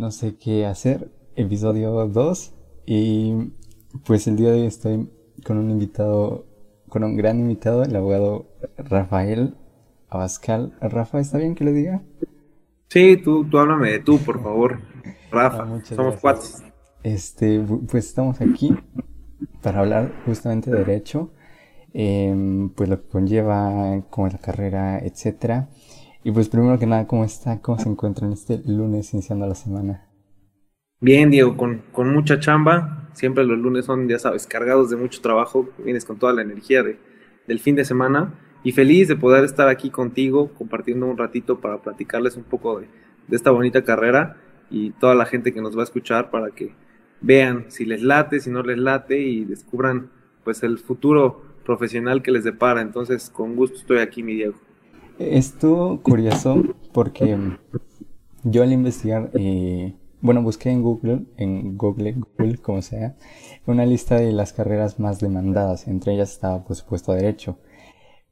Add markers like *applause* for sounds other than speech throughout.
no sé qué hacer, episodio 2. Y pues el día de hoy estoy con un invitado, con un gran invitado, el abogado Rafael Abascal. Rafa, ¿está bien que le diga? Sí, tú, tú háblame de tú, por favor. Rafa, ah, somos cuatro. Este, pues estamos aquí para hablar justamente de derecho, em, pues lo que conlleva, como la carrera, etcétera. Y pues primero que nada, ¿cómo está? ¿Cómo se encuentra en este lunes iniciando la semana? Bien, Diego, con, con, mucha chamba. Siempre los lunes son, ya sabes, cargados de mucho trabajo. Vienes con toda la energía de, del fin de semana. Y feliz de poder estar aquí contigo, compartiendo un ratito para platicarles un poco de, de esta bonita carrera y toda la gente que nos va a escuchar para que vean si les late, si no les late y descubran pues el futuro profesional que les depara. Entonces, con gusto estoy aquí, mi Diego. Esto curioso porque yo al investigar, eh, bueno, busqué en Google, en Google, Google, como sea, una lista de las carreras más demandadas. Entre ellas estaba, por supuesto, Derecho.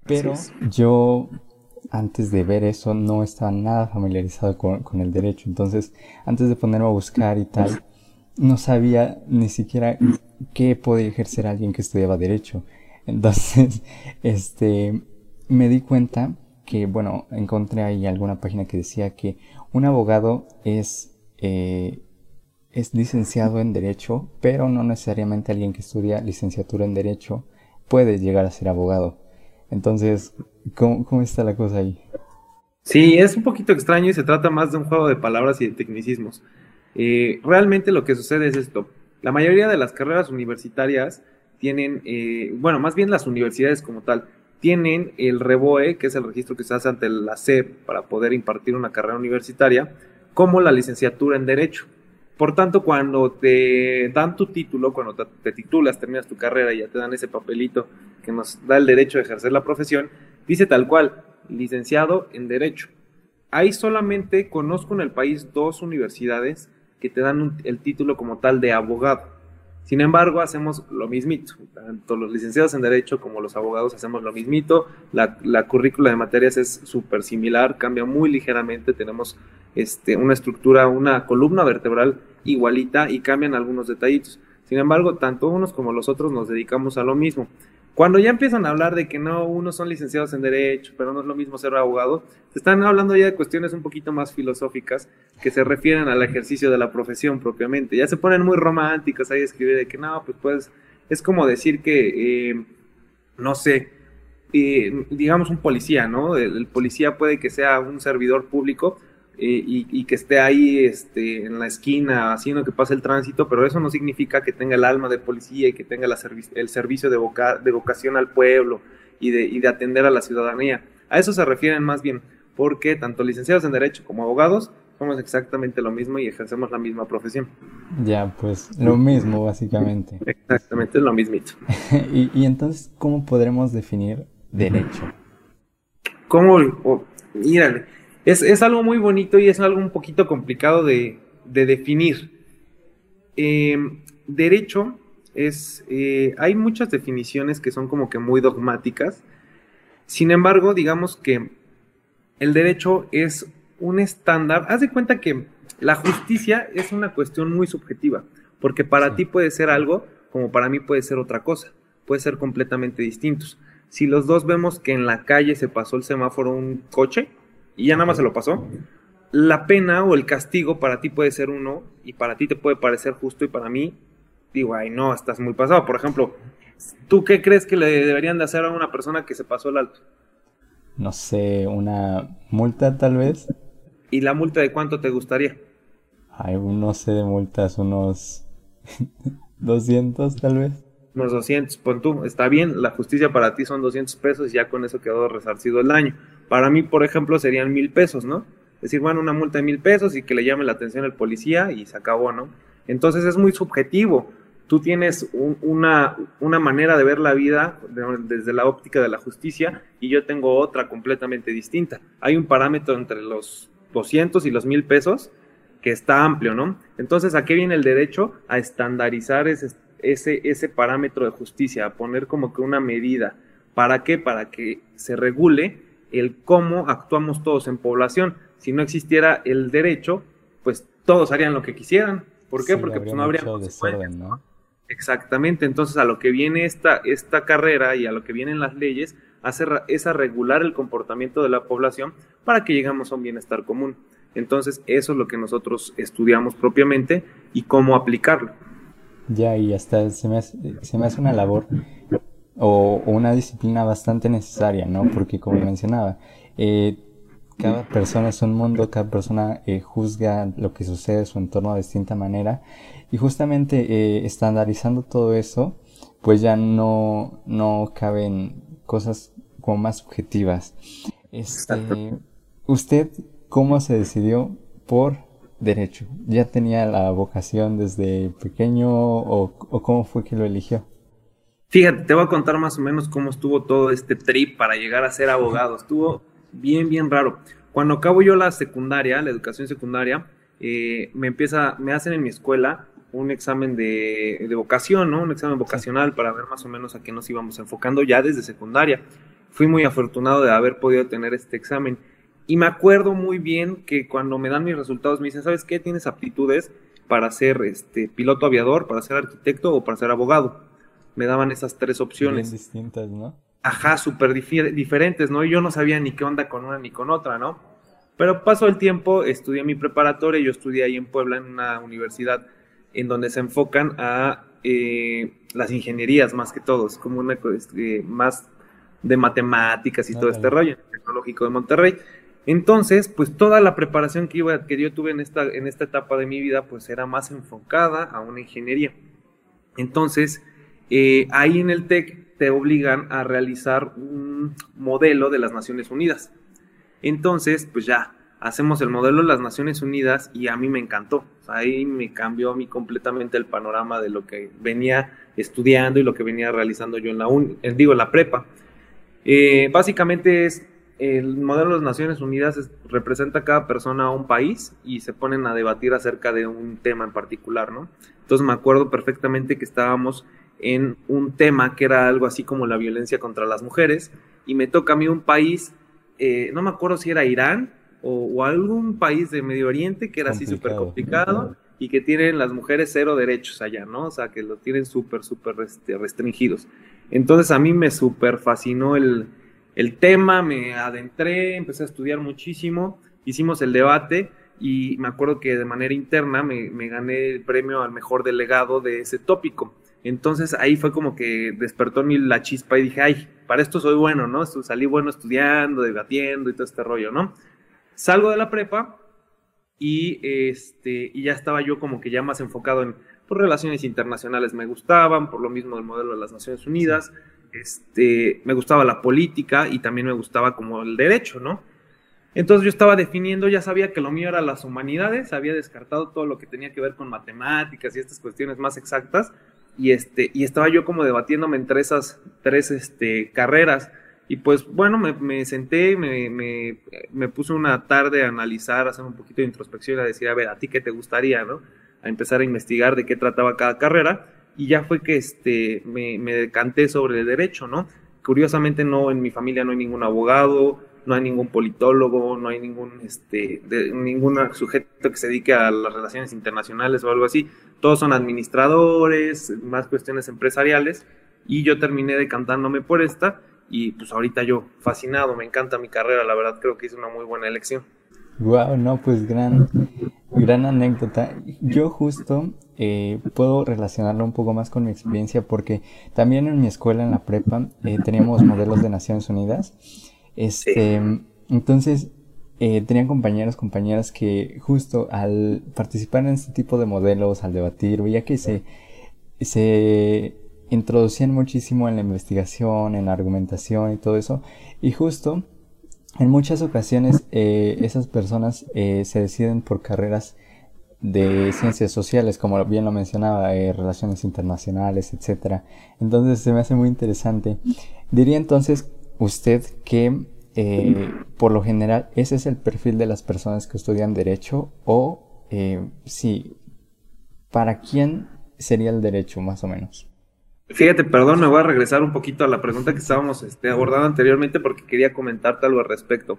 Pero yo, antes de ver eso, no estaba nada familiarizado con, con, el derecho. Entonces, antes de ponerme a buscar y tal, no sabía ni siquiera qué podía ejercer alguien que estudiaba Derecho. Entonces, *laughs* este, me di cuenta que, bueno, encontré ahí alguna página que decía que un abogado es, eh, es licenciado en Derecho, pero no necesariamente alguien que estudia licenciatura en Derecho puede llegar a ser abogado. Entonces, ¿cómo, cómo está la cosa ahí? Sí, es un poquito extraño y se trata más de un juego de palabras y de tecnicismos. Eh, realmente lo que sucede es esto. La mayoría de las carreras universitarias tienen, eh, bueno, más bien las universidades como tal, tienen el REBOE, que es el registro que se hace ante la SEP para poder impartir una carrera universitaria, como la licenciatura en Derecho. Por tanto, cuando te dan tu título, cuando te, titulas, terminas tu carrera y ya te dan ese papelito que nos da el derecho de ejercer la profesión, dice tal cual, licenciado en Derecho. Ahí solamente conozco en el país dos universidades que te dan el título como tal de abogado. Sin embargo, hacemos lo mismito. Tanto los licenciados en Derecho como los abogados hacemos lo mismito. La, la currícula de materias es súper similar, cambia muy ligeramente. Tenemos este, una estructura, una columna vertebral igualita y cambian algunos detallitos. Sin embargo, tanto unos como los otros nos dedicamos a lo mismo. Cuando ya empiezan a hablar de que no, unos son licenciados en Derecho, pero no es lo mismo ser abogado, se están hablando ya de cuestiones un poquito más filosóficas que se refieren al ejercicio de la profesión propiamente. Ya se ponen muy románticos ahí a escribir de que no, pues, pues es como decir que, eh, no sé, eh, digamos un policía, ¿no? el policía puede que sea un servidor público, eh, y, que esté ahí este, en la esquina haciendo que pase el tránsito, pero eso no significa que tenga el alma de policía y que tenga el servicio de, de vocación al pueblo y de, y de atender a la ciudadanía. A eso se refieren más bien, porque tanto licenciados en Derecho como abogados somos exactamente lo mismo y ejercemos la misma profesión. Ya, pues lo mismo básicamente. Exactamente, es lo mismito. *laughs* y, y, entonces, ¿cómo podremos definir derecho? ¿Cómo? Oh, mírale, es, algo muy bonito y es algo un poquito complicado de, definir. Em, derecho es, eh, hay muchas definiciones que son como que muy dogmáticas. Sin embargo, digamos que el derecho es un estándar. Haz de cuenta que la justicia es una cuestión muy subjetiva, porque para ti puede ser algo como para mí puede ser otra cosa, puede ser completamente distintos. Si los dos vemos que en la calle se pasó el semáforo un coche, y ya nada más se lo pasó, la pena o el castigo para ti puede ser uno y para ti te puede parecer justo y para mí, digo, ay, no, estás muy pasado. Por ejemplo, ¿tú qué crees que le deberían de hacer a una persona que se pasó el alto? No sé, una multa tal vez. ¿Y la multa de cuánto te gustaría? Ay, no sé de multas, unos *laughs* 200 tal vez. Unos 200, pon tú, está bien, la justicia para ti son 200 pesos y ya con eso quedó resarcido el daño. Para mí, por ejemplo, serían mil pesos, ¿no? Es decir, bueno, una multa de mil pesos y que le llame la atención el policía y se acabó, ¿no? Entonces es muy subjetivo. Tú tienes una, una, manera de ver la vida desde la óptica de la justicia y yo tengo otra completamente distinta. Hay un parámetro entre los 200 y los mil pesos que está amplio, ¿no? Entonces, ¿a qué viene el derecho? A estandarizar ese, ese, ese parámetro de justicia, a poner como que una medida. ¿Para qué? Para que se regule el cómo actuamos todos en población. Si no existiera el derecho, pues todos harían lo que quisieran. ¿Por qué? Porque pues, no habría desorden, ¿no? Exactamente, entonces a lo que viene esta, esta carrera y a lo que vienen las leyes es a regular el comportamiento de la población para que lleguemos a un bienestar común. Entonces eso es lo que nosotros estudiamos propiamente y cómo aplicarlo. Ya, y hasta se me hace, se me hace una labor o, una disciplina bastante necesaria, ¿no? Porque como mencionaba, eh, cada persona es un mundo, cada persona eh, juzga lo que sucede en su entorno de distinta manera y justamente eh, estandarizando todo eso, pues ya no, no caben cosas como más objetivas. Este, ¿Usted cómo se decidió por derecho? ¿Ya tenía la vocación desde pequeño o, o cómo fue que lo eligió? Fíjate, te voy a contar más o menos cómo estuvo todo este trip para llegar a ser abogado. Estuvo bien, bien raro. Cuando acabo yo la secundaria, la educación secundaria, eh, me empieza, me hacen en mi escuela un examen de, de, vocación, ¿no? Un examen vocacional para ver más o menos a qué nos íbamos enfocando ya desde secundaria. Fui muy afortunado de haber podido tener este examen. Y me acuerdo muy bien que cuando me dan mis resultados me dicen, ¿sabes qué? Tienes aptitudes para ser este, piloto aviador, para ser arquitecto o para ser abogado. Me daban esas tres opciones. Bien distintas, ¿no? Ajá, súper diferentes, ¿no? Y yo no sabía ni qué onda con una ni con otra, ¿no? Pero pasó el tiempo, estudié mi preparatoria, yo estudié ahí en Puebla en una universidad en donde se enfocan a eh, las ingenierías más que todos, como una este, más de matemáticas y todo este rollo, tecnológico de Monterrey. Entonces, pues toda la preparación que, iba, que yo tuve en esta, en esta etapa de mi vida, pues era más enfocada a una ingeniería. Entonces, eh, ahí en el TEC te obligan a realizar un modelo de las Naciones Unidas. Entonces, pues ya, hacemos el modelo de las Naciones Unidas y a mí me encantó. ahí me cambió a mí completamente el panorama de lo que venía estudiando y lo que venía realizando yo en la, un, digo, la prepa. Eh, básicamente es el modelo de las Naciones Unidas representa a cada persona a un país y se ponen a debatir acerca de un tema en particular, ¿no? Entonces me acuerdo perfectamente que estábamos en un tema que era algo así como la violencia contra las mujeres y me toca a mí un país eh, no me acuerdo si era Irán o, algún país de Medio Oriente que era así súper complicado y que tienen las mujeres cero derechos allá, ¿no? O sea, que lo tienen súper, súper este, restringidos. Entonces a mí me súper fascinó el, el tema, me adentré, empecé a estudiar muchísimo, hicimos el debate y me acuerdo que de manera interna me, me gané el premio al mejor delegado de ese tópico. Entonces ahí fue como que despertó mí la chispa y dije, ay, para esto soy bueno, ¿no? Salí bueno estudiando, debatiendo y todo este rollo, ¿no? Salgo de la prepa y, este, y ya estaba yo como que ya más enfocado en por relaciones internacionales me gustaban, por lo mismo del modelo de las Naciones Unidas, este, me gustaba la política y también me gustaba como el derecho, ¿no? Entonces yo estaba definiendo, ya sabía que lo mío era las humanidades, había descartado todo lo que tenía que ver con matemáticas y estas cuestiones más exactas, y, este, y estaba yo como debatiéndome entre esas tres este, carreras. Y pues bueno, me, senté, me, me, me, puse una tarde a analizar, a hacer un poquito de introspección y a decir, a ver, ¿a ti qué te gustaría, no? A empezar a investigar de qué trataba cada carrera y ya fue que este, me, me decanté sobre el derecho, ¿no? Curiosamente no, en mi familia no hay ningún abogado, no hay ningún politólogo, no hay ningún, este, de, ningún sujeto que se dedique a las relaciones internacionales o algo así. Todos son administradores, más cuestiones empresariales. Y yo terminé decantándome por esta. Y pues ahorita yo, fascinado, me encanta mi carrera, la verdad creo que hice una muy buena elección. Wow, no, pues gran, gran anécdota. Yo justo eh, puedo relacionarlo un poco más con mi experiencia porque también en mi escuela, en la prepa, eh, teníamos modelos de Naciones Unidas este, entonces, eh, tenía compañeros, compañeras que justo al participar en este tipo de modelos, al debatir, veía que se, se introducían muchísimo en la investigación, en la argumentación y todo eso. Y justo, en muchas ocasiones, eh, esas personas se deciden por carreras de ciencias sociales, como bien lo mencionaba, eh, relaciones internacionales, etc. Entonces se me hace muy interesante. Diría entonces usted que eh, por lo general ese es el perfil de las personas que estudian derecho o eh, sí, ¿para quién sería el derecho más o menos? Fíjate, perdón, me voy a regresar un poquito a la pregunta que estábamos este, abordando anteriormente porque quería comentarte algo al respecto.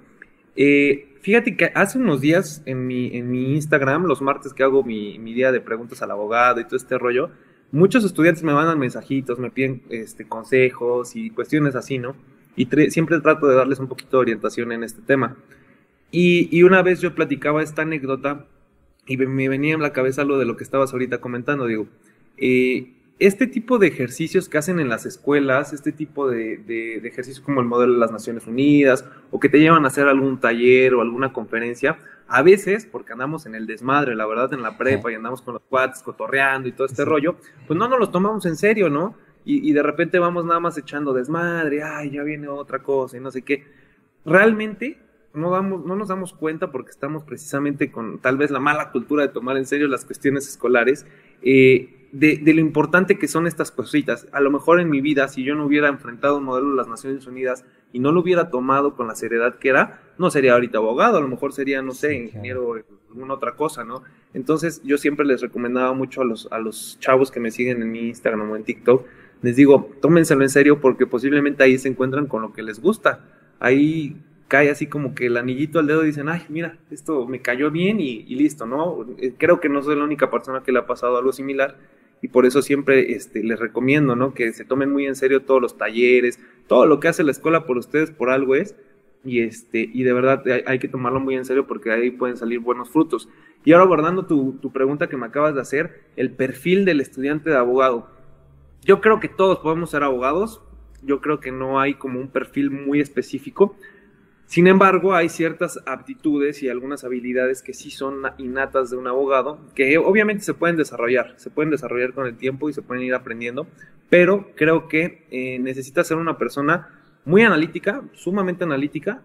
Eh, fíjate que hace unos días en mi, en mi Instagram, los martes que hago mi, mi, día de preguntas al abogado y todo este rollo, muchos estudiantes me mandan mensajitos, me piden este, consejos y cuestiones así, ¿no? Y siempre trato de darles un poquito de orientación en este tema. Y, y una vez yo platicaba esta anécdota y me venía en la cabeza lo de lo que estabas ahorita comentando, digo, eh, este tipo de ejercicios que hacen en las escuelas, este tipo de, de, ejercicios como el modelo de las Naciones Unidas, o que te llevan a hacer algún taller o alguna conferencia, a veces, porque andamos en el desmadre, la verdad, en la prepa y andamos con los cuates cotorreando y todo este rollo, pues no nos los tomamos en serio, ¿no? Y, y, de repente vamos nada más echando desmadre, ay, ya viene otra cosa y no sé qué. Realmente no, damos, no nos damos cuenta porque estamos precisamente con tal vez la mala cultura de tomar en serio las cuestiones escolares. Eh, de, lo importante que son estas cositas. A lo mejor en mi vida, si yo no hubiera enfrentado un modelo de las Naciones Unidas y no lo hubiera tomado con la seriedad que era, no sería ahorita abogado, a lo mejor sería, no sé, ingeniero o alguna otra cosa, ¿no? Entonces yo siempre les recomendaba mucho a los, a los chavos que me siguen en mi Instagram o en TikTok, les digo, tómenselo en serio porque posiblemente ahí se encuentran con lo que les gusta. Ahí cae así como que el anillito al dedo y dicen, ay, mira, esto me cayó bien y, y listo, ¿no? Eh, creo que no soy la única persona que le ha pasado algo similar y por eso siempre este, les recomiendo. Que se tomen muy en serio todos los talleres, todo lo que hace la escuela por ustedes por algo es, y, este, y de verdad hay, que tomarlo muy en serio porque ahí pueden salir buenos frutos. Y ahora guardando tu, tu pregunta que me acabas de hacer, el perfil del estudiante de abogado. Yo creo que todos podemos ser abogados, yo creo que no hay como un perfil muy específico, sin embargo, hay ciertas aptitudes y algunas habilidades que sí son innatas de un abogado, que obviamente se pueden desarrollar, se pueden desarrollar con el tiempo y se pueden ir aprendiendo, pero creo que eh, necesita ser una persona muy analítica, sumamente analítica,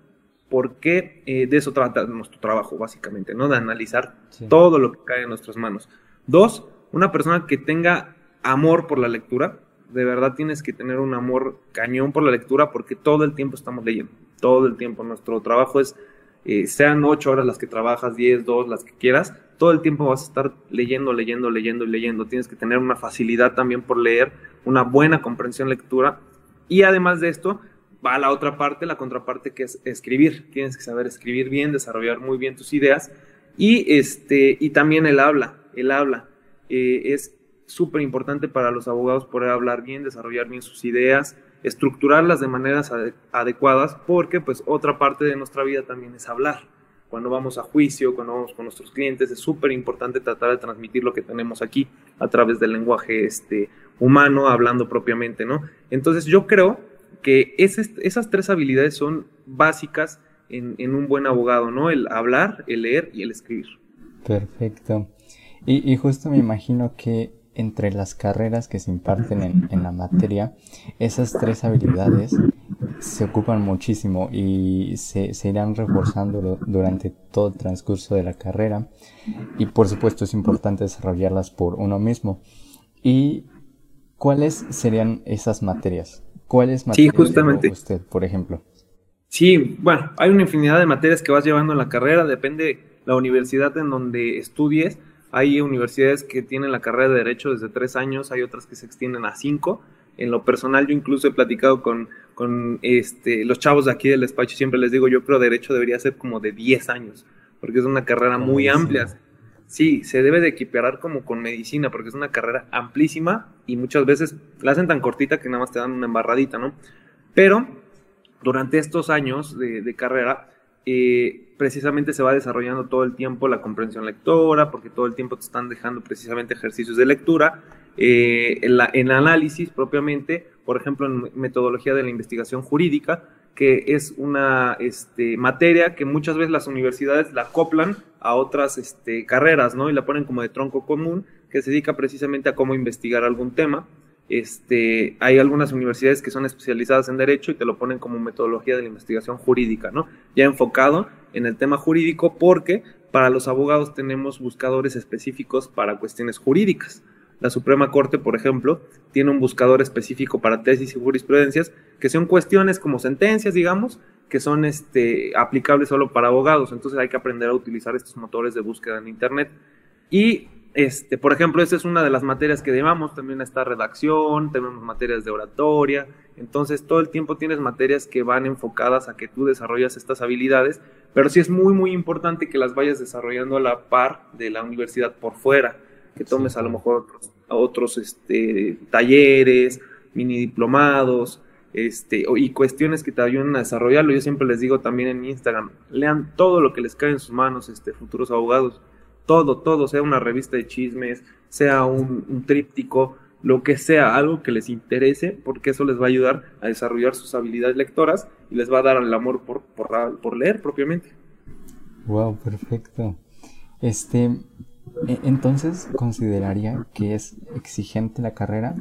porque eh, de eso trata nuestro trabajo, básicamente, ¿no? De analizar todo lo que cae en nuestras manos. Dos, una persona que tenga amor por la lectura, de verdad tienes que tener un amor cañón por la lectura porque todo el tiempo estamos leyendo todo el tiempo. Nuestro trabajo es, eh, sean ocho horas las que trabajas, diez, dos, las que quieras, todo el tiempo vas a estar leyendo, leyendo, leyendo y leyendo. Tienes que tener una facilidad también por leer, una buena comprensión lectura. Y además de esto, va la otra parte, la contraparte que es escribir. Tienes que saber escribir bien, desarrollar muy bien tus ideas. Y, este, y también el habla, el habla. Eh, es súper importante para los abogados poder hablar bien, desarrollar bien sus ideas, estructurarlas de maneras adecuadas, porque pues otra parte de nuestra vida también es hablar. Cuando vamos a juicio, cuando vamos con nuestros clientes, es súper importante tratar de transmitir lo que tenemos aquí a través del lenguaje este, humano, hablando propiamente, ¿no? Entonces yo creo que esas tres habilidades son básicas en, en, un buen abogado, ¿no? El hablar, el leer y el escribir. Perfecto. Y, y justo me imagino que entre las carreras que se imparten en, la materia, esas tres habilidades se ocupan muchísimo y se, irán reforzando durante todo el transcurso de la carrera y por supuesto es importante desarrollarlas por uno mismo. ¿Y cuáles serían esas materias? ¿Cuáles materias sí, justamente. usted, por ejemplo? Sí, bueno, hay una infinidad de materias que vas llevando en la carrera, depende la universidad en donde estudies, hay universidades que tienen la carrera de Derecho desde tres años, hay otras que se extienden a cinco. En lo personal, yo incluso he platicado con, con este, los chavos de aquí del despacho y siempre les digo, yo creo Derecho debería ser como de 10 años, porque es una carrera muy amplia. Sí, se debe de equiparar como con medicina, porque es una carrera amplísima y muchas veces la hacen tan cortita que nada más te dan una embarradita, ¿no? Pero durante estos años de, de carrera, eh, precisamente se va desarrollando todo el tiempo la comprensión lectora, porque todo el tiempo te están dejando precisamente ejercicios de lectura, eh, en, análisis propiamente, por ejemplo, en metodología de la investigación jurídica, que es una este, materia que muchas veces las universidades la acoplan a otras este, carreras, ¿no? Y la ponen como de tronco común, que se dedica precisamente a cómo investigar algún tema. Este, hay algunas universidades que son especializadas en derecho y te lo ponen como metodología de la investigación jurídica, ¿no? Ya enfocado en el tema jurídico porque para los abogados tenemos buscadores específicos para cuestiones jurídicas. La Suprema Corte, por ejemplo, tiene un buscador específico para tesis y jurisprudencias, que son cuestiones como sentencias, digamos, que son este, aplicables solo para abogados. Entonces hay que aprender a utilizar estos motores de búsqueda en Internet. Y este, por ejemplo, esta es una de las materias que llevamos, también está redacción, tenemos materias de oratoria, entonces todo el tiempo tienes materias que van enfocadas a que tú desarrollas estas habilidades, pero sí es muy, muy importante que las vayas desarrollando a la par de la universidad por fuera, que tomes a lo mejor otros, otros este, talleres, mini diplomados, este, y cuestiones que te ayuden a desarrollarlo. Yo siempre les digo también en Instagram, lean todo lo que les cae en sus manos, este, futuros abogados, todo, todo, sea una revista de chismes, sea un, tríptico, lo que sea, algo que les interese, porque eso les va a ayudar a desarrollar sus habilidades lectoras y les va a dar el amor por, por, por leer propiamente. Wow, perfecto. Este, e, entonces, ¿consideraría que es exigente la carrera?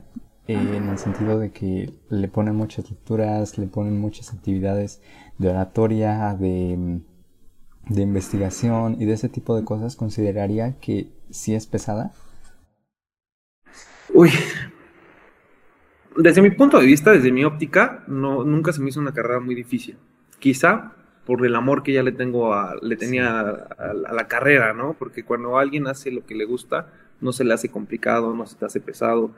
en el sentido de que le ponen muchas lecturas, le ponen muchas actividades de oratoria, de, de investigación y de ese tipo de cosas, ¿consideraría que sí es pesada? Uy, desde mi punto de vista, desde mi óptica, no, nunca se me hizo una carrera muy difícil. Quizá por el amor que ya le tengo a, le tenía a, la carrera, ¿no? Porque cuando alguien hace lo que le gusta, no se le hace complicado, no se te hace pesado.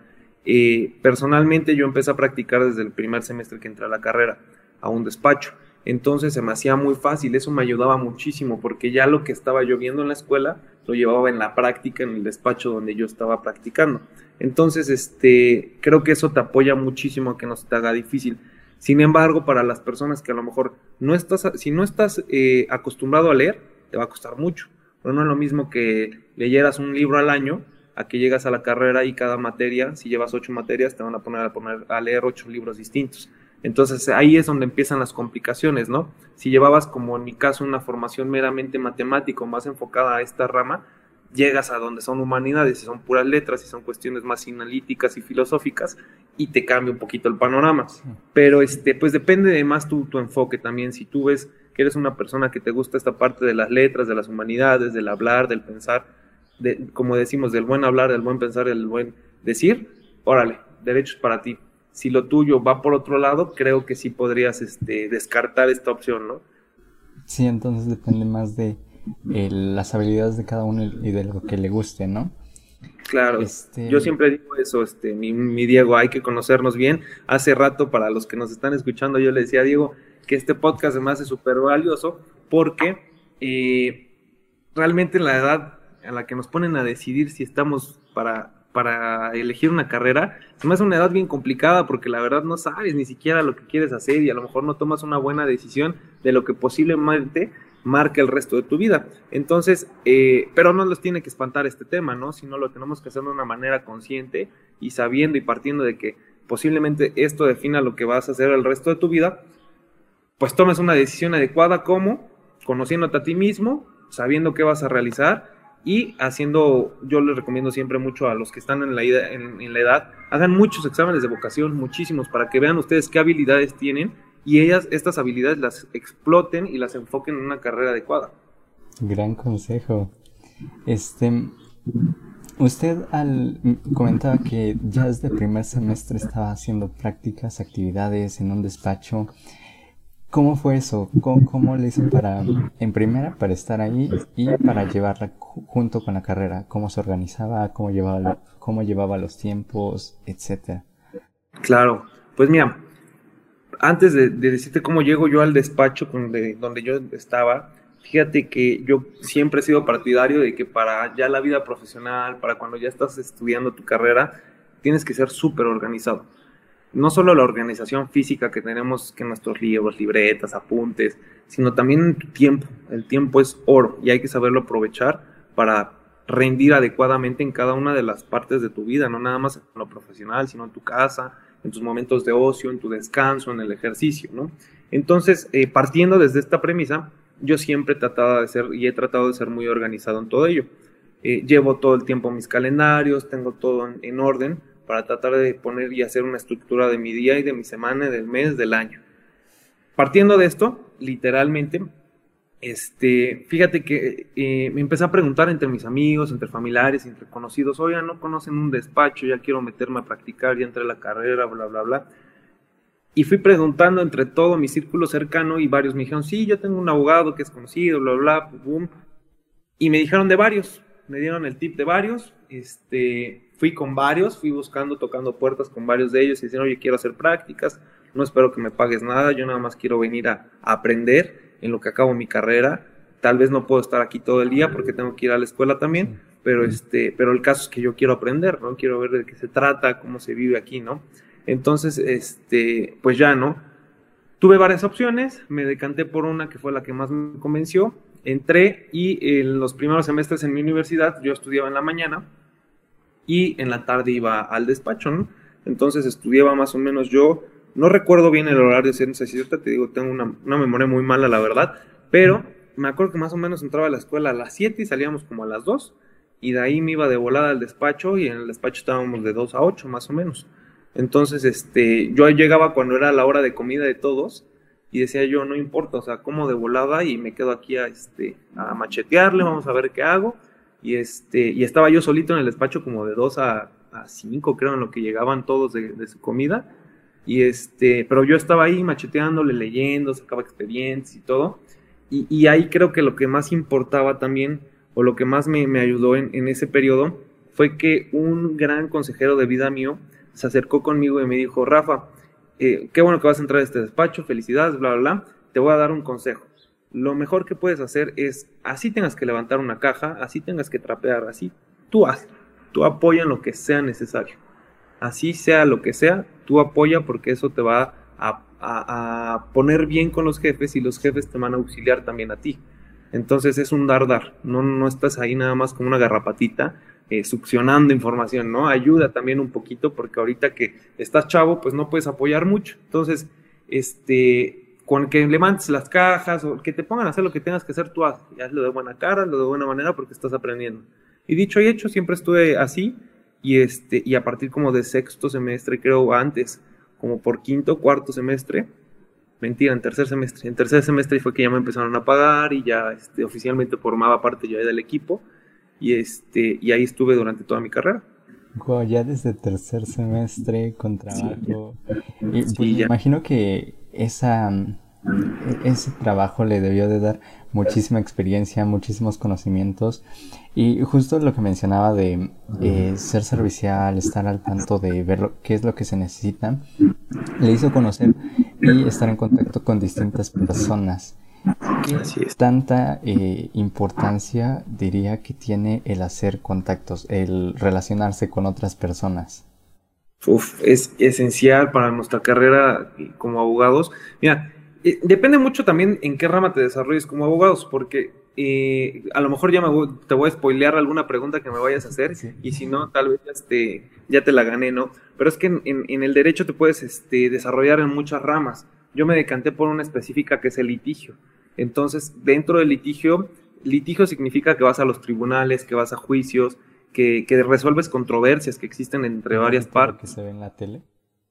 Eh, personalmente yo empecé a practicar desde el primer semestre que entré a la carrera, a un despacho. Entonces se me hacía muy fácil, eso me ayudaba muchísimo porque ya lo que estaba yo viendo en la escuela lo llevaba en la práctica en el despacho donde yo estaba practicando. Entonces, este, creo que eso te apoya muchísimo a que no se te haga difícil. Sin embargo, para las personas que a lo mejor no estás, si no estás eh, acostumbrado a leer, te va a costar mucho. Pero no es lo mismo que leyeras un libro al año a que llegas a la carrera y cada materia, si llevas ocho materias, te van a poner a, poner a leer ocho libros distintos. Entonces ahí es donde empiezan las complicaciones, ¿no? Si llevabas, como en mi caso, una formación meramente matemática o más enfocada a esta rama, llegas a donde son humanidades y son puras letras y son cuestiones más analíticas y filosóficas y te cambia un poquito el panorama. Pero este, pues depende de más tu, tu enfoque también. Si tú ves que eres una persona que te gusta esta parte de las letras, de las humanidades, del hablar, del pensar, de, como decimos, del buen hablar, del buen pensar, del buen decir, órale, derechos para ti. Si lo tuyo va por otro lado, creo que sí podrías este, descartar esta opción, ¿no? Sí, entonces depende más de las habilidades de cada uno y de lo que le guste, ¿no? Claro, este... yo siempre digo eso, este, mi, Diego, hay que conocernos bien. Hace rato, para los que nos están escuchando, yo le decía a Diego que este podcast además es súper valioso porque eh, realmente la edad a la que nos ponen a decidir si estamos para, para elegir una carrera, se me hace una edad bien complicada porque la verdad no sabes ni siquiera lo que quieres hacer y a lo mejor no tomas una buena decisión de lo que posiblemente marca el resto de tu vida. Entonces, eh, pero no nos tiene que espantar este tema, ¿no? Sino lo tenemos que hacer de una manera consciente y sabiendo y partiendo de que posiblemente esto defina lo que vas a hacer el resto de tu vida, pues tomes una decisión adecuada como conociéndote a ti mismo, sabiendo qué vas a realizar y haciendo, yo les recomiendo siempre mucho a los que están en la, en la edad, hagan muchos exámenes de vocación, muchísimos, para que vean ustedes qué habilidades tienen y ellas estas habilidades las exploten y las enfoquen en una carrera adecuada. Gran consejo. Este, usted al comentaba que ya desde primer semestre estaba haciendo prácticas, actividades en un despacho. ¿Cómo fue eso? ¿Cómo, le hizo para, en primera, para estar ahí y para llevarla junto con la carrera? ¿Cómo se organizaba? ¿Cómo llevaba, cómo llevaba los tiempos? Etcétera. Claro, pues mira, antes de, decirte cómo llego yo al despacho donde, donde yo estaba, fíjate que yo siempre he sido partidario de que para ya la vida profesional, para cuando ya estás estudiando tu carrera, tienes que ser súper organizado. No solo la organización física que tenemos que nuestros libros, libretas, apuntes, sino también tu tiempo. El tiempo es oro y hay que saberlo aprovechar para rendir adecuadamente en cada una de las partes de tu vida, no nada más en lo profesional, sino en tu casa, en tus momentos de ocio, en tu descanso, en el ejercicio. Entonces, eh, partiendo desde esta premisa, yo siempre he tratado de ser y he tratado de ser muy organizado en todo ello. Eh, llevo todo el tiempo mis calendarios, tengo todo en, orden para tratar de poner y hacer una estructura de mi día y de mi semana, del mes, del año. Partiendo de esto, literalmente, este, fíjate que eh, me empecé a preguntar entre mis amigos, entre familiares, entre conocidos, oye, no conocen un despacho, ya quiero meterme a practicar, ya entré a la carrera, bla, bla, bla. Y fui preguntando entre todo mi círculo cercano y varios me dijeron, sí, yo tengo un abogado que es conocido, bla, bla, boom. Y me dijeron de varios. Me dieron el tip de varios, este, fui con varios, fui buscando, tocando puertas con varios de ellos y dicen, oye, quiero hacer prácticas, no espero que me pagues nada, yo nada más quiero venir a, aprender en lo que acabo mi carrera, tal vez no puedo estar aquí todo el día porque tengo que ir a la escuela también, pero, este, pero el caso es que yo quiero aprender, ¿no? Quiero ver de qué se trata, cómo se vive aquí, ¿no? Entonces, este, pues ya, ¿no? Tuve varias opciones, me decanté por una que fue la que más me convenció, entré y en los primeros semestres en mi universidad yo estudiaba en la mañana y en la tarde iba al despacho. Entonces estudiaba más o menos yo, no recuerdo bien el horario, si es cierto, te digo, tengo una, una, memoria muy mala, la verdad, pero me acuerdo que más o menos entraba a la escuela a las 7 y salíamos como a las 2, y de ahí me iba de volada al despacho y en el despacho estábamos de 2 a 8 más o menos. Entonces, este, yo llegaba cuando era la hora de comida de todos y decía yo, no importa, o sea, como de volada y me quedo aquí a, este, a machetearle, vamos a ver qué hago. Y, este, y estaba yo solito en el despacho como de 2 a, 5, creo, en lo que llegaban todos de, su comida. Y este, pero yo estaba ahí macheteándole, leyendo, sacaba expedientes y todo. Y, y, ahí creo que lo que más importaba también, o lo que más me, me ayudó en, en, ese periodo, fue que un gran consejero de vida mío se acercó conmigo y me dijo, Rafa, eh, qué bueno que vas a entrar a este despacho, felicidades, bla, bla, bla, te voy a dar un consejo. Lo mejor que puedes hacer es, así tengas que levantar una caja, así tengas que trapear, así, tú haz, tú apoya en lo que sea necesario. Así sea lo que sea, tú apoya porque eso te va a, a poner bien con los jefes y los jefes te van a auxiliar también a ti. Entonces es un dar dar, no, no estás ahí nada más como una garrapatita eh, información, ¿no? Ayuda también un poquito porque ahorita que estás chavo, pues no puedes apoyar mucho. Entonces, este, con que levantes las cajas o que te pongan a hacer lo que tengas que hacer, tú hazlo de buena cara, hazlo de buena manera porque estás aprendiendo. Y dicho y hecho, siempre estuve así y este, y a partir como de sexto semestre, creo antes, como por quinto, cuarto semestre, mentira, en tercer semestre, en tercer semestre fue que ya me empezaron a pagar y ya este, oficialmente formaba parte yo del equipo y, este, y ahí estuve durante toda mi carrera. ya desde tercer semestre con trabajo. Y pues me imagino que esa, ese trabajo le debió de dar muchísima experiencia, muchísimos conocimientos. Y justo lo que mencionaba de eh, ser servicial, estar al tanto de ver qué es lo que se necesita, le hizo conocer y estar en contacto con distintas personas. ¿Qué tanta eh, importancia diría que tiene el hacer contactos, el relacionarse con otras personas? Uf, es esencial para nuestra carrera como abogados. Mira, eh, depende mucho también en qué rama te desarrolles como abogados, porque eh, a lo mejor ya me te voy a spoilear alguna pregunta que me vayas a hacer, y si no, tal vez este, ya te la gané, ¿no? Pero es que en, en el derecho te puedes este, desarrollar en muchas ramas. Yo me decanté por una específica que es el litigio. Entonces, dentro del litigio, litigio significa que vas a los tribunales, que vas a juicios, que, resuelves controversias que existen entre varias partes. que se ve en la tele?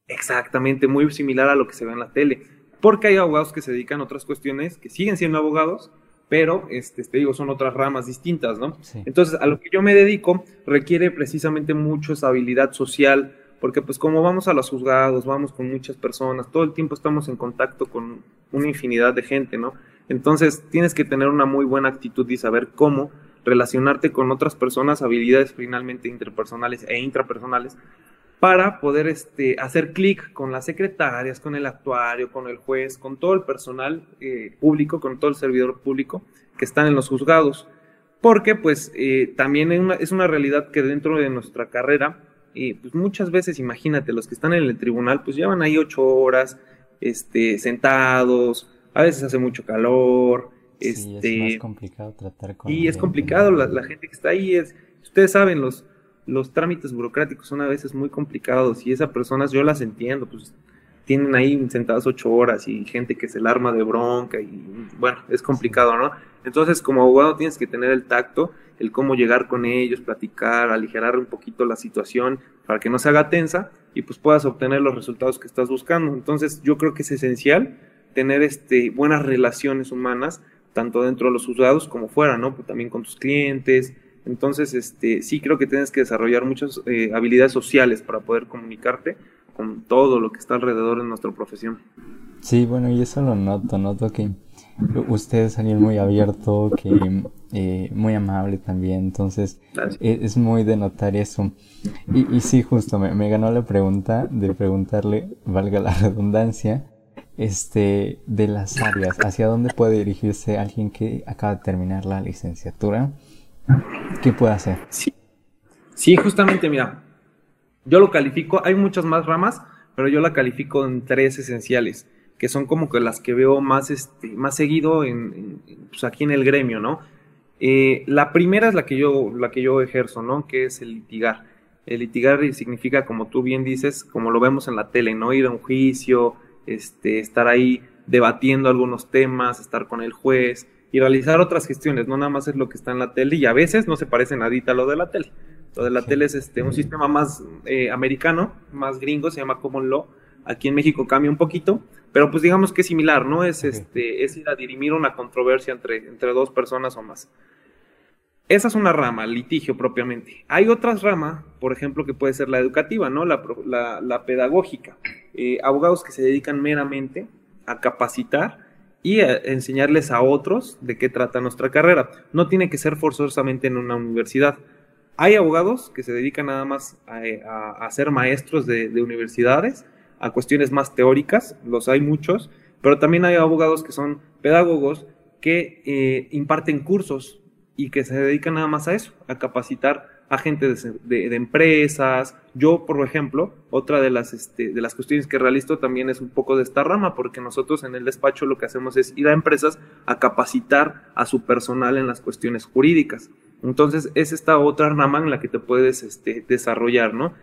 Exactamente, muy similar a lo que se ve en la tele. Porque hay abogados que se dedican a otras cuestiones, que siguen siendo abogados, pero este, te digo, son otras ramas distintas, ¿no? Entonces, a lo que yo me dedico requiere precisamente mucho esa habilidad social, porque pues como vamos a los juzgados, vamos con muchas personas, todo el tiempo estamos en contacto con una infinidad de gente, ¿no? Entonces tienes que tener una muy buena actitud y saber cómo relacionarte con otras personas, habilidades finalmente interpersonales e intrapersonales, para poder este, hacer clic con las secretarias, con el actuario, con el juez, con todo el personal eh, público, con todo el servidor público que están en los juzgados. Porque pues eh, también es una, realidad que dentro de nuestra carrera, eh, pues muchas veces imagínate, los que están en el tribunal pues llevan ahí ocho horas este, sentados, a veces hace mucho calor. Sí, este, es complicado tratar con. Y es complicado, la, gente que está ahí es. Ustedes saben, los, los trámites burocráticos son a veces muy complicados y esas personas yo las entiendo, pues tienen ahí sentadas ocho horas y gente que se la arma de bronca y bueno, es complicado, ¿no? Entonces, como abogado tienes que tener el tacto, el cómo llegar con ellos, platicar, aligerar un poquito la situación para que no se haga tensa y pues puedas obtener los resultados que estás buscando. Entonces, yo creo que es esencial tener este, buenas relaciones humanas, tanto dentro de los juzgados como fuera, ¿no? Pues también con tus clientes. Entonces, este, sí creo que tienes que desarrollar muchas eh, habilidades sociales para poder comunicarte con todo lo que está alrededor de nuestra profesión. Sí, bueno, y eso lo noto, noto que usted es alguien muy abierto, que eh, muy amable también, entonces e, es, muy de notar eso. Y, y sí, justo me, me, ganó la pregunta de preguntarle, valga la redundancia, este, de las áreas, hacia dónde puede dirigirse alguien que acaba de terminar la licenciatura, ¿qué puede hacer? Sí, sí justamente, mira, yo lo califico, hay muchas más ramas, pero yo la califico en tres esenciales, que son como que las que veo más, este, más seguido en, pues aquí en el gremio, ¿no? Eh, la primera es la que, yo, la que yo ejerzo, ¿no? Que es el litigar. El litigar significa, como tú bien dices, como lo vemos en la tele, ¿no? Ir a un juicio, este, estar ahí debatiendo algunos temas, estar con el juez y realizar otras gestiones, no nada más es lo que está en la tele y a veces no se parece nadita a lo de la tele. Lo de la tele es este, un sistema más eh, americano, más gringo, se llama Common Law. Aquí en México cambia un poquito, pero pues digamos que es similar, ¿no? Es, este, es ir a dirimir una controversia entre, entre dos personas o más. Esa es una rama, litigio propiamente. Hay otras ramas, por ejemplo, que puede ser la educativa, ¿no? La, la, pedagógica. Eh, abogados que se dedican meramente a capacitar y a enseñarles a otros de qué trata nuestra carrera. No tiene que ser forzosamente en una universidad. Hay abogados que se dedican nada más a, ser maestros de, universidades, a cuestiones más teóricas, los hay muchos, pero también hay abogados que son pedagogos que eh, imparten cursos y que se dedican nada más a eso, a capacitar a gente de, empresas. Yo, por ejemplo, otra de las, este, de las cuestiones que realizo también es un poco de esta rama, porque nosotros en el despacho lo que hacemos es ir a empresas a capacitar a su personal en las cuestiones jurídicas. Entonces, es esta otra rama en la que te puedes este, desarrollar, ¿no?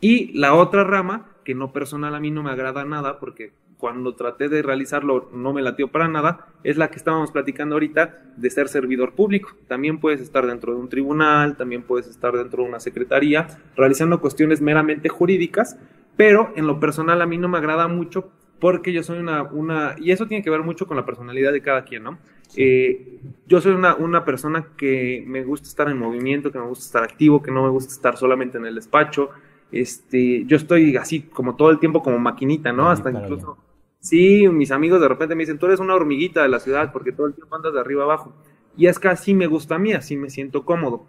Y la otra rama, que no personal a mí no me agrada nada, porque cuando traté de realizarlo no me latió para nada, es la que estábamos platicando ahorita de ser servidor público. También puedes estar dentro de un tribunal, también puedes estar dentro de una secretaría, realizando cuestiones meramente jurídicas, pero en lo personal a mí no me agrada mucho porque yo soy una, una y eso tiene que ver mucho con la personalidad de cada quien, ¿no? Eh, yo soy una, una, persona que me gusta estar en movimiento, que me gusta estar activo, que no me gusta estar solamente en el despacho. Este, yo estoy así como todo el tiempo como maquinita, ¿no? Hasta incluso, sí, mis amigos de repente me dicen, tú eres una hormiguita de la ciudad porque todo el tiempo andas de arriba abajo. Y es que así me gusta a mí, así me siento cómodo.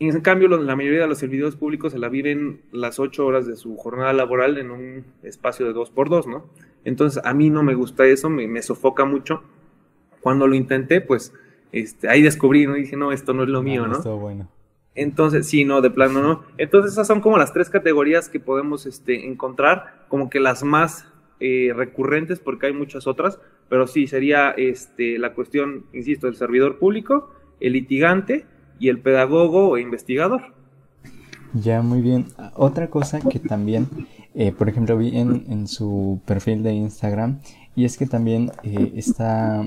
En cambio, la mayoría de los servidores públicos se la viven las ocho horas de su jornada laboral en un espacio de dos por dos, ¿no? Entonces, a mí no me gusta eso, me, me sofoca mucho cuando lo intenté, pues este, ahí descubrí, ¿no? Y dije, no, esto no es lo mío, ¿no? Esto bueno. Entonces, sí, no, de plano, ¿no? *laughs* Entonces, esas son como las tres categorías que podemos este, encontrar, como que las más eh, recurrentes, porque hay muchas otras, pero sí, sería este, la cuestión, insisto, del servidor público, el litigante y el pedagogo o investigador. Ya, muy bien. Otra cosa que también, eh, por ejemplo, vi en, su perfil de Instagram, y es que también eh, está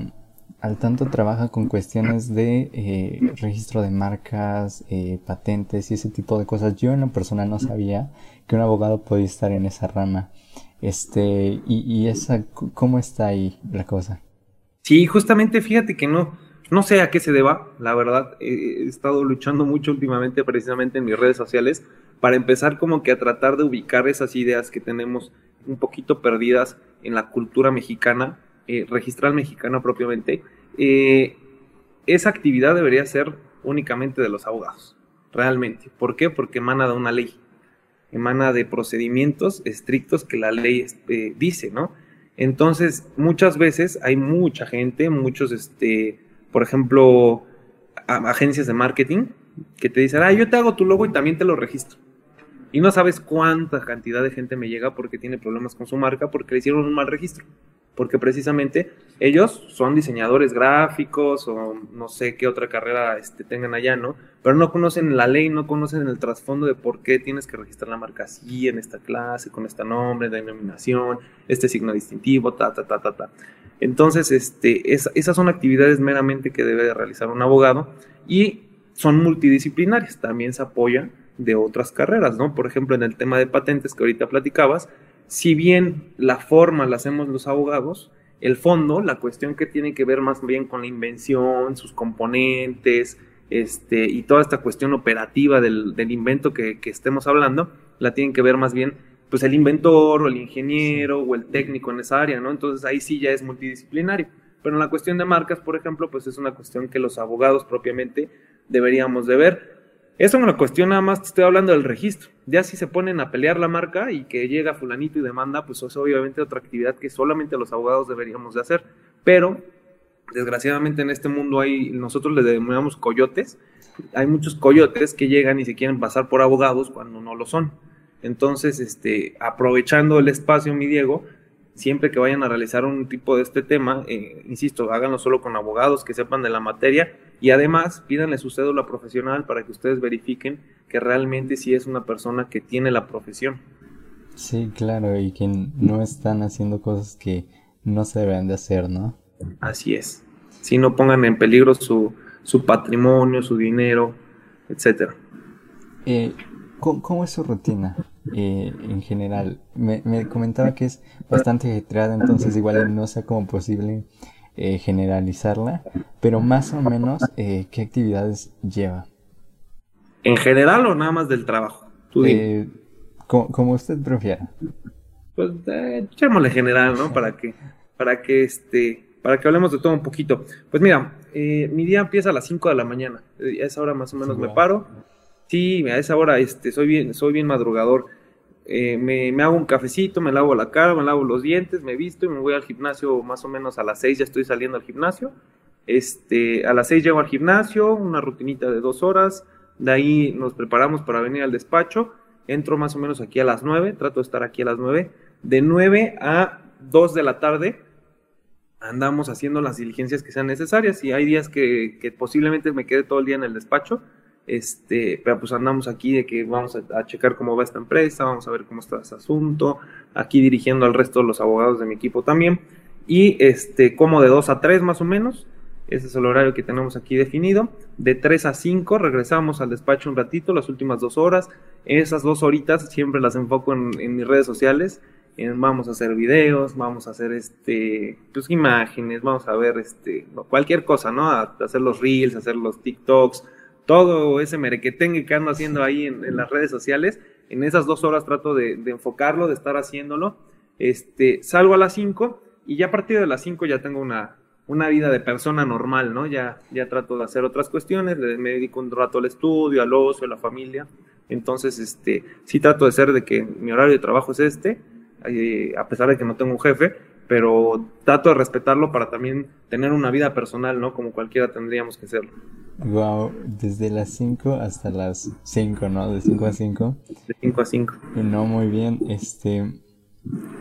al tanto trabaja con cuestiones de registro de marcas, patentes y ese tipo de cosas. Yo en la persona no sabía que un abogado podía estar en esa rama. Este, y, y esa, ¿cómo está ahí la cosa? Sí, justamente fíjate que no, no sé a qué se deba, la verdad. he estado luchando mucho últimamente precisamente en mis redes sociales para empezar como que a tratar de ubicar esas ideas que tenemos un poquito perdidas en la cultura mexicana eh, registral mexicano propiamente, eh, esa actividad debería ser únicamente de los abogados, realmente. ¿Por qué? Porque emana de una ley, emana de procedimientos estrictos que la ley este, dice, ¿no? Entonces, muchas veces hay mucha gente, muchos, este, por ejemplo, agencias de marketing que te dicen, ah, yo te hago tu logo y también te lo registro. Y no sabes cuánta cantidad de gente me llega porque tiene problemas con su marca porque le hicieron un mal registro porque precisamente ellos son diseñadores gráficos o no sé qué otra carrera este, tengan allá, ¿no? Pero no conocen la ley, no conocen el trasfondo de por qué tienes que registrar la marca así, en esta clase, con este nombre, denominación, este signo distintivo, ta, ta, ta, ta, ta. Entonces, este, esas son actividades meramente que debe de realizar un abogado y son multidisciplinarias, también se apoyan de otras carreras, ¿no? Por ejemplo, en el tema de patentes que ahorita platicabas, si bien la forma la hacemos los abogados, el fondo, la cuestión que tiene que ver más bien con la invención, sus componentes, este, y toda esta cuestión operativa del, invento que, estemos hablando, la tienen que ver más bien pues el inventor o el ingeniero o el técnico en esa área, ¿no? Entonces ahí sí ya es multidisciplinario. pero en la cuestión de marcas, por ejemplo, pues es una cuestión que los abogados propiamente deberíamos de ver. Eso en la cuestión nada más te estoy hablando del registro. Ya si se ponen a pelear la marca y que llega fulanito y demanda, pues es obviamente otra actividad que solamente los abogados deberíamos de hacer. Pero desgraciadamente en este mundo hay, nosotros le denominamos coyotes. Hay muchos coyotes que llegan y se quieren pasar por abogados cuando no lo son. Entonces, este, aprovechando el espacio, mi Diego, siempre que vayan a realizar un tipo de este tema, eh, insisto, háganlo solo con abogados que sepan de la materia y además pídanle su cédula profesional para que ustedes verifiquen que realmente sí es una persona que tiene la profesión. Sí, claro, y que no están haciendo cosas que no se deben de hacer, ¿no? Así es. Si no pongan en peligro su, su patrimonio, su dinero, etcétera. Eh, ¿cómo, es su rutina? Eh, en general. Me, comentaba que es bastante ajetreada, entonces igual no sea como posible eh, generalizarla, pero más o menos, eh, ¿qué actividades lleva? ¿En general o nada más del trabajo? como, usted prefiera. Pues echémosle general, ¿no? Para que, para que este, para que hablemos de todo un poquito. Pues mira, mi día empieza a las 5 de la mañana. A esa hora más o menos me paro. Sí, a esa hora este, soy bien, soy bien madrugador. Eh, me, hago un cafecito, me lavo la cara, me lavo los dientes, me visto y me voy al gimnasio más o menos a las 6 ya estoy saliendo al gimnasio. Este, a las 6 llego al gimnasio, una rutinita de dos horas, de ahí nos preparamos para venir al despacho, entro más o menos aquí a las 9, trato de estar aquí a las 9, de 9 a 2 de la tarde andamos haciendo las diligencias que sean necesarias y hay días que, que posiblemente me quede todo el día en el despacho, este, pero pues andamos aquí de que vamos a, checar cómo va esta empresa, vamos a ver cómo está ese asunto, aquí dirigiendo al resto de los abogados de mi equipo también, y este, como de 2 a 3 más o menos, ese es el horario que tenemos aquí definido, de 3 a 5 regresamos al despacho un ratito, las últimas dos horas, esas dos horitas siempre las enfoco en, mis redes sociales, vamos a hacer videos, vamos a hacer este, pues imágenes, vamos a ver este, cualquier cosa, ¿no? Hacer los reels, hacer los TikToks, todo ese merequetengue que ando haciendo ahí en, las redes sociales, en esas dos horas trato de, enfocarlo, de estar haciéndolo. Este, salgo a las 5 y ya a partir de las 5 ya tengo una, una vida de persona normal, ¿no? Ya, ya trato de hacer otras cuestiones, me dedico un rato al estudio, al ocio, a la familia. Entonces, este, sí trato de ser de que mi horario de trabajo es este, eh, a pesar de que no tengo un jefe, pero trato de respetarlo para también tener una vida personal, ¿no? Como cualquiera tendríamos que serlo. Wow, desde las 5 hasta las 5, ¿no? De 5 a 5. De 5 a 5. No, muy bien. Este.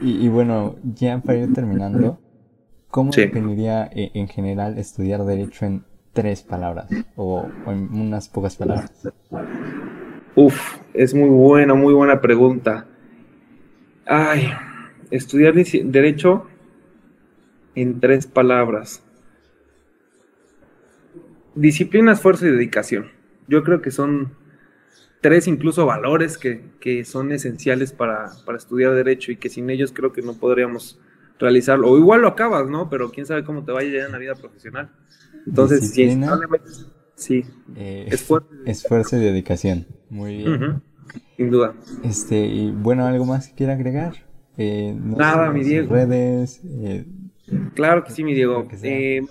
Y, bueno, ya para ir terminando, ¿cómo definiría eh, en general estudiar Derecho en tres palabras? O, en unas pocas palabras. Uf, es muy buena, muy buena pregunta. Ay, estudiar Derecho en tres palabras disciplina, esfuerzo y dedicación. Yo creo que son tres incluso valores que, son esenciales para, estudiar derecho y que sin ellos creo que no podríamos realizarlo. O igual lo acabas, ¿no? Pero quién sabe cómo te vaya en la vida profesional. Entonces, sí, eh, esfuerzo, esfuerzo, y dedicación. Muy bien. Sin duda. Este, y bueno, ¿algo más que quiera agregar? Eh, Nada, mi Diego. Redes. Eh, claro que sí, mi Diego.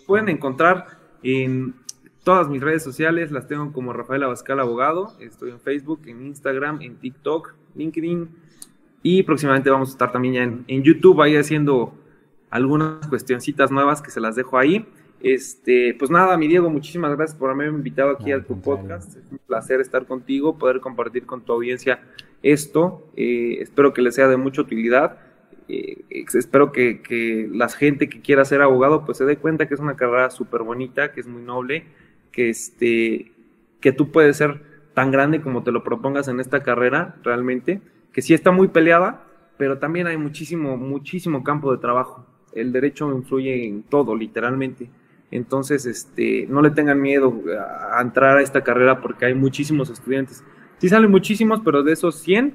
pueden encontrar en Todas mis redes sociales las tengo como Rafael Abascal Abogado. Estoy en Facebook, en Instagram, en TikTok, LinkedIn. Y próximamente vamos a estar también ya en, YouTube ahí haciendo algunas cuestioncitas nuevas que se las dejo ahí. Este, pues nada, mi Diego, muchísimas gracias por haberme invitado aquí a tu podcast. Es un placer estar contigo, poder compartir con tu audiencia esto. Eh, espero que les sea de mucha utilidad. Eh, espero que, que, la gente que quiera ser abogado pues se dé cuenta que es una carrera súper bonita, que es muy noble que, este, que tú puedes ser tan grande como te lo propongas en esta carrera, realmente, que sí está muy peleada, pero también hay muchísimo, muchísimo campo de trabajo. El derecho influye en todo, literalmente. Entonces, este, no le tengan miedo a entrar a esta carrera porque hay muchísimos estudiantes. Sí salen muchísimos, pero de esos 100,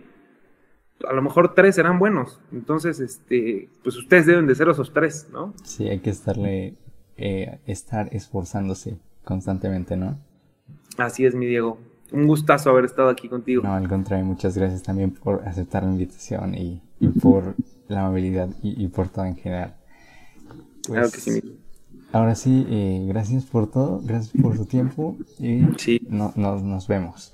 a lo mejor tres serán buenos. Entonces, este, pues ustedes deben de ser esos tres, ¿no? Sí, hay que estarle, eh, estar esforzándose constantemente, ¿no? Así es, mi Diego. Un gustazo haber estado aquí contigo. No, al contrario, muchas gracias también por aceptar la invitación y, por la amabilidad y, por todo en general. claro que sí, mi ahora sí, eh, gracias por todo, gracias por su tiempo y Sí. no- no- nos vemos.